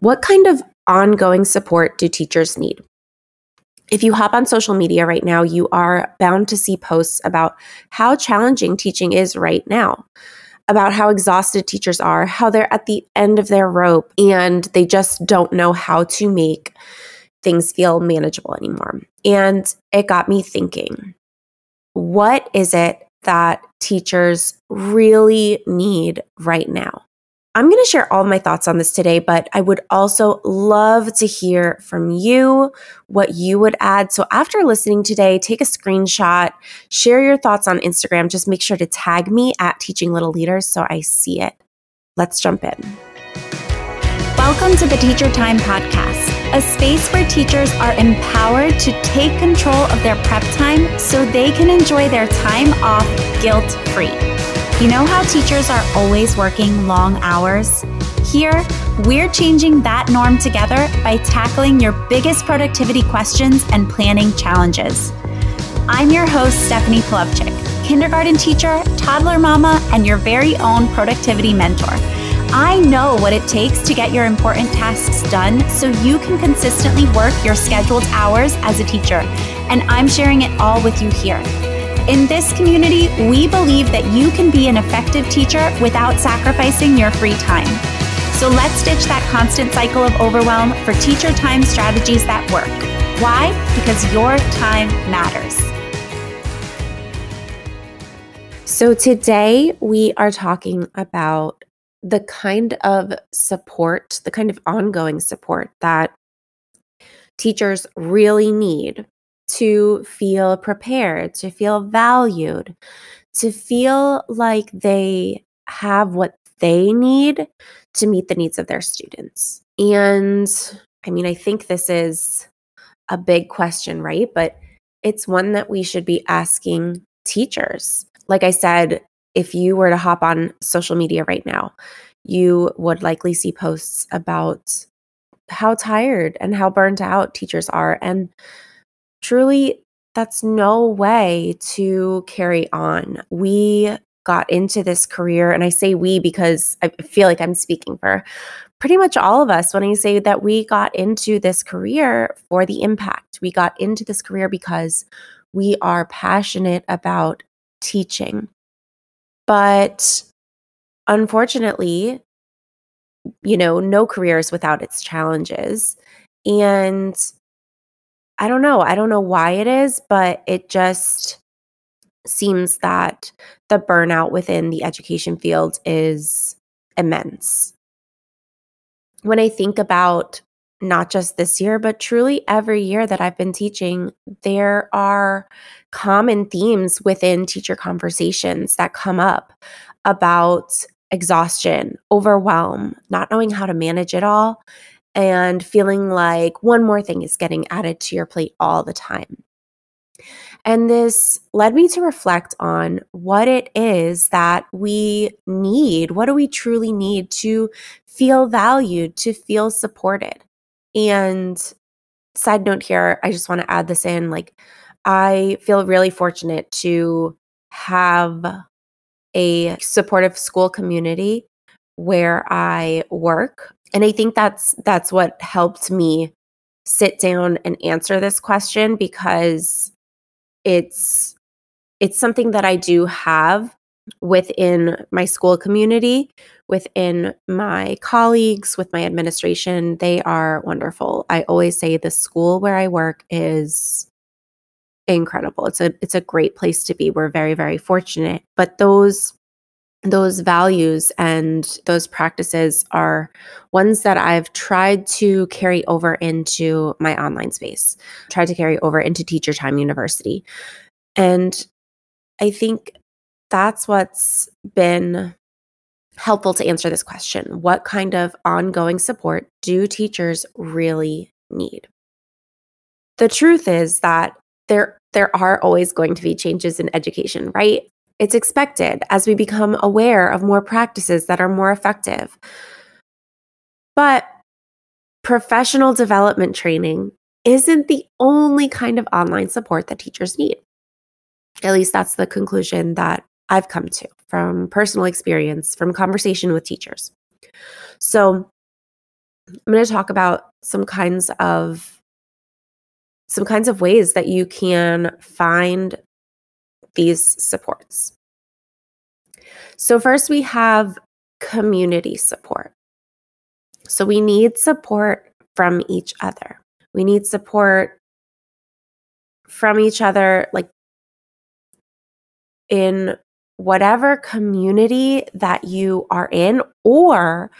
What kind of ongoing support do teachers need? If you hop on social media right now, you are bound to see posts about how challenging teaching is right now, about how exhausted teachers are, how they're at the end of their rope and they just don't know how to make things feel manageable anymore. And it got me thinking what is it that teachers really need right now? I'm going to share all my thoughts on this today, but I would also love to hear from you what you would add. So after listening today, take a screenshot, share your thoughts on Instagram. Just make sure to tag me at Teaching Little Leaders so I see it. Let's jump in. Welcome to the Teacher Time Podcast, a space where teachers are empowered to take control of their prep time so they can enjoy their time off guilt free. You know how teachers are always working long hours? Here, we're changing that norm together by tackling your biggest productivity questions and planning challenges. I'm your host, Stephanie Polovchik, kindergarten teacher, toddler mama, and your very own productivity mentor. I know what it takes to get your important tasks done so you can consistently work your scheduled hours as a teacher, and I'm sharing it all with you here. In this community, we believe that you can be an effective teacher without sacrificing your free time. So let's ditch that constant cycle of overwhelm for teacher time strategies that work. Why? Because your time matters. So, today we are talking about the kind of support, the kind of ongoing support that teachers really need to feel prepared, to feel valued, to feel like they have what they need to meet the needs of their students. And I mean, I think this is a big question, right? But it's one that we should be asking teachers. Like I said, if you were to hop on social media right now, you would likely see posts about how tired and how burnt out teachers are. And truly, that's no way to carry on. We got into this career, and I say we because I feel like I'm speaking for pretty much all of us when I say that we got into this career for the impact. We got into this career because we are passionate about teaching. But unfortunately, you know, no career is without its challenges. And I don't know. I don't know why it is, but it just seems that the burnout within the education field is immense. When I think about not just this year, but truly every year that I've been teaching, there are common themes within teacher conversations that come up about exhaustion, overwhelm, not knowing how to manage it all, and feeling like one more thing is getting added to your plate all the time. And this led me to reflect on what it is that we need. What do we truly need to feel valued, to feel supported? And side note here, I just want to add this in like, I feel really fortunate to have a supportive school community where I work and I think that's that's what helped me sit down and answer this question because it's it's something that I do have within my school community, within my colleagues, with my administration. They are wonderful. I always say the school where I work is incredible. It's a it's a great place to be. We're very very fortunate. But those those values and those practices are ones that I've tried to carry over into my online space, tried to carry over into Teacher Time University. And I think that's what's been helpful to answer this question. What kind of ongoing support do teachers really need? The truth is that there there are always going to be changes in education, right? It's expected as we become aware of more practices that are more effective. But professional development training isn't the only kind of online support that teachers need. At least that's the conclusion that I've come to from personal experience, from conversation with teachers. So, I'm going to talk about some kinds of some kinds of ways that you can find these supports. So first we have community support. So we need support from each other. We need support from each other like in whatever community that you are in or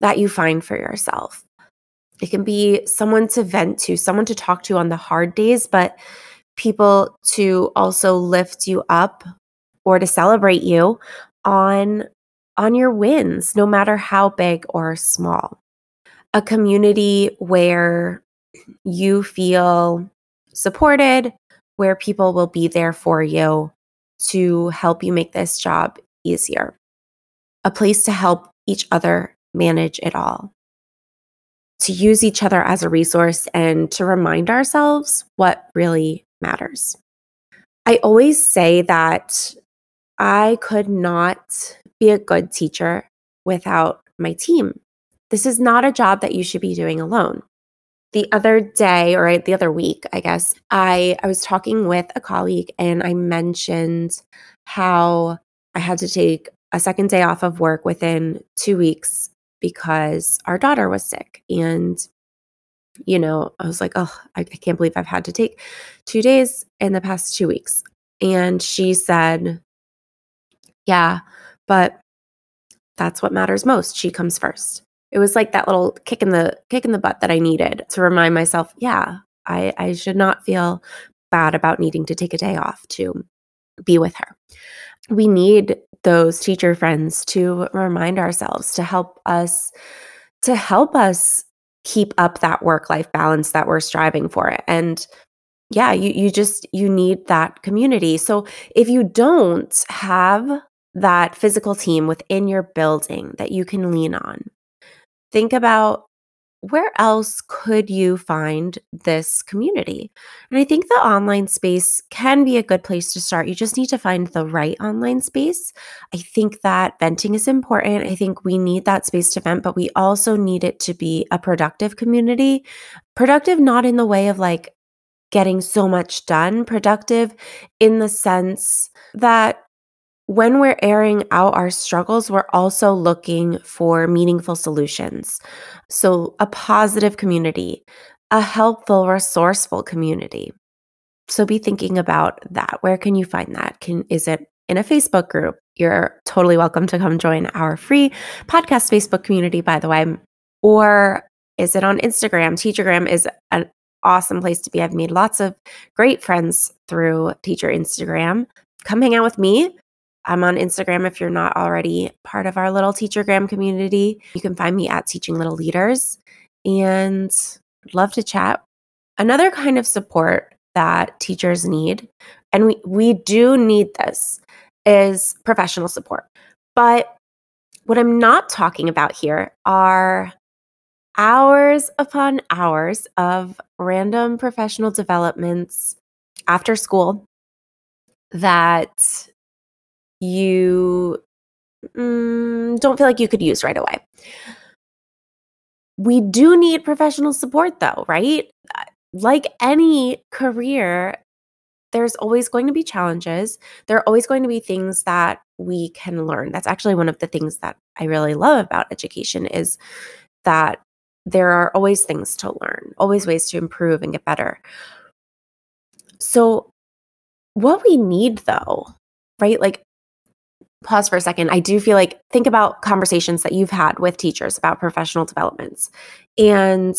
that you find for yourself. It can be someone to vent to, someone to talk to on the hard days, but people to also lift you up or to celebrate you on on your wins no matter how big or small. A community where you feel supported, where people will be there for you to help you make this job easier. A place to help each other manage it all to use each other as a resource and to remind ourselves what really matters. I always say that I could not be a good teacher without my team. This is not a job that you should be doing alone. The other day, or the other week, I guess, I, I was talking with a colleague and I mentioned how I had to take a second day off of work within two weeks because our daughter was sick. And, you know, I was like, oh, I, I can't believe I've had to take two days in the past two weeks. And she said, yeah, but that's what matters most. She comes first. It was like that little kick in the kick in the butt that I needed to remind myself, yeah, I, I should not feel bad about needing to take a day off to be with her. We need those teacher friends to remind ourselves to help us to help us keep up that work life balance that we're striving for and yeah you you just you need that community. So if you don't have that physical team within your building that you can lean on think about where else could you find this community? And I think the online space can be a good place to start. You just need to find the right online space. I think that venting is important. I think we need that space to vent, but we also need it to be a productive community. Productive, not in the way of like getting so much done, productive in the sense that when we're airing out our struggles, we're also looking for meaningful solutions. So, a positive community, a helpful, resourceful community. So, be thinking about that. Where can you find that? Can is it in a Facebook group? You're totally welcome to come join our free podcast Facebook community, by the way. Or is it on Instagram? Teachergram is an awesome place to be. I've made lots of great friends through Teacher Instagram. Come hang out with me. I'm on Instagram if you're not already part of our little Teachergram community. You can find me at Teaching Little Leaders and love to chat. Another kind of support that teachers need, and we, we do need this, is professional support. But what I'm not talking about here are hours upon hours of random professional developments after school that you mm, don't feel like you could use right away. We do need professional support though, right? Like any career, there's always going to be challenges. There are always going to be things that we can learn. That's actually one of the things that I really love about education is that there are always things to learn, always ways to improve and get better. So what we need though, right? Like pause for a second. I do feel like think about conversations that you've had with teachers about professional developments. And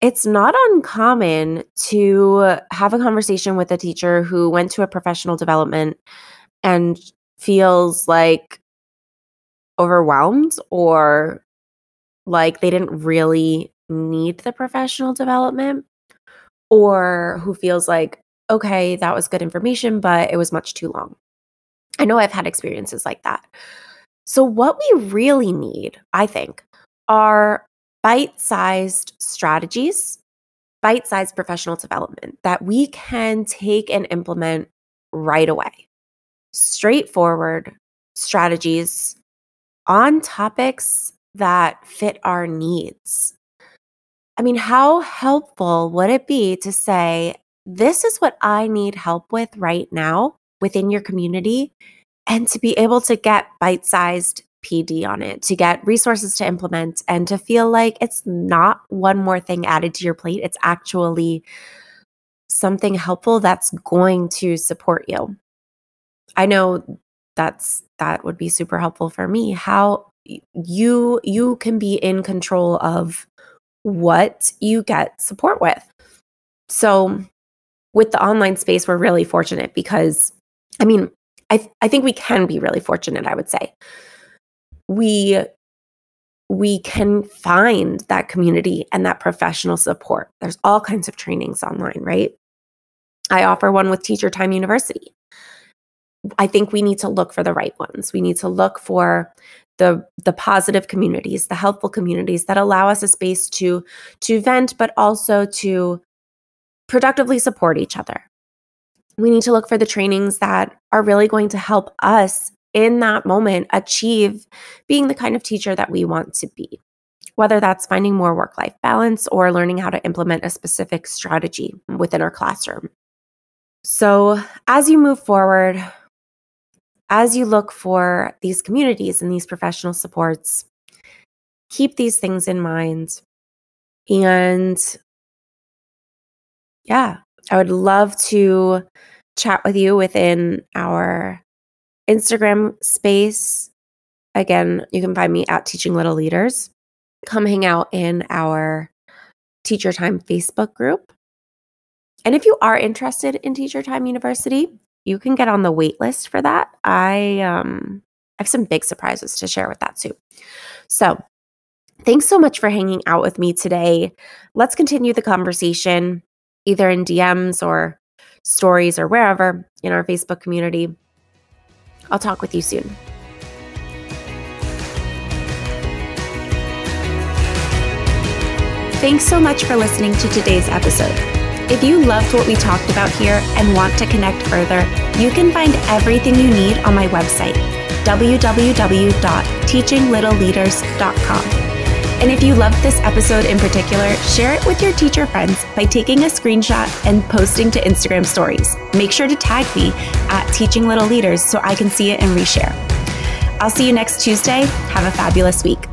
it's not uncommon to have a conversation with a teacher who went to a professional development and feels like overwhelmed or like they didn't really need the professional development or who feels like okay that was good information but it was much too long I know I've had experiences like that. So, what we really need, I think, are bite sized strategies, bite sized professional development that we can take and implement right away. Straightforward strategies on topics that fit our needs. I mean, how helpful would it be to say, this is what I need help with right now within your community, and to be able to get bite sized PD on it, to get resources to implement, and to feel like it's not one more thing added to your plate. It's actually something helpful that's going to support you. I know that's that would be super helpful for me. How you you can be in control of what you get support with. So with the online space, we're really fortunate because I mean, I th- I think we can be really fortunate, I would say. We we can find that community and that professional support. There's all kinds of trainings online, right? I offer one with Teacher Time University. I think we need to look for the right ones. We need to look for the the positive communities, the helpful communities that allow us a space to to vent but also to productively support each other. We need to look for the trainings that are really going to help us in that moment achieve being the kind of teacher that we want to be. Whether that's finding more work life balance or learning how to implement a specific strategy within our classroom. So, as you move forward, as you look for these communities and these professional supports, keep these things in mind. And yeah, I would love to chat with you within our Instagram space. Again, you can find me at Teaching Little Leaders. Come hang out in our Teacher Time Facebook group. And if you are interested in Teacher Time University, you can get on the wait list for that. I um I have some big surprises to share with that too. So, thanks so much for hanging out with me today. Let's continue the conversation either in DMs or stories or wherever in our Facebook community. I'll talk with you soon. Thanks so much for listening to today's episode. If you loved what we talked about here and want to connect further, you can find everything you need on my website, www.teachinglittleleaders.com. And if you loved this episode in particular, share it with your teacher friends by taking a screenshot and posting to Instagram stories. Make sure to tag me at Teaching Little Leaders so I can see it and reshare. I'll see you next Tuesday. Have a fabulous week.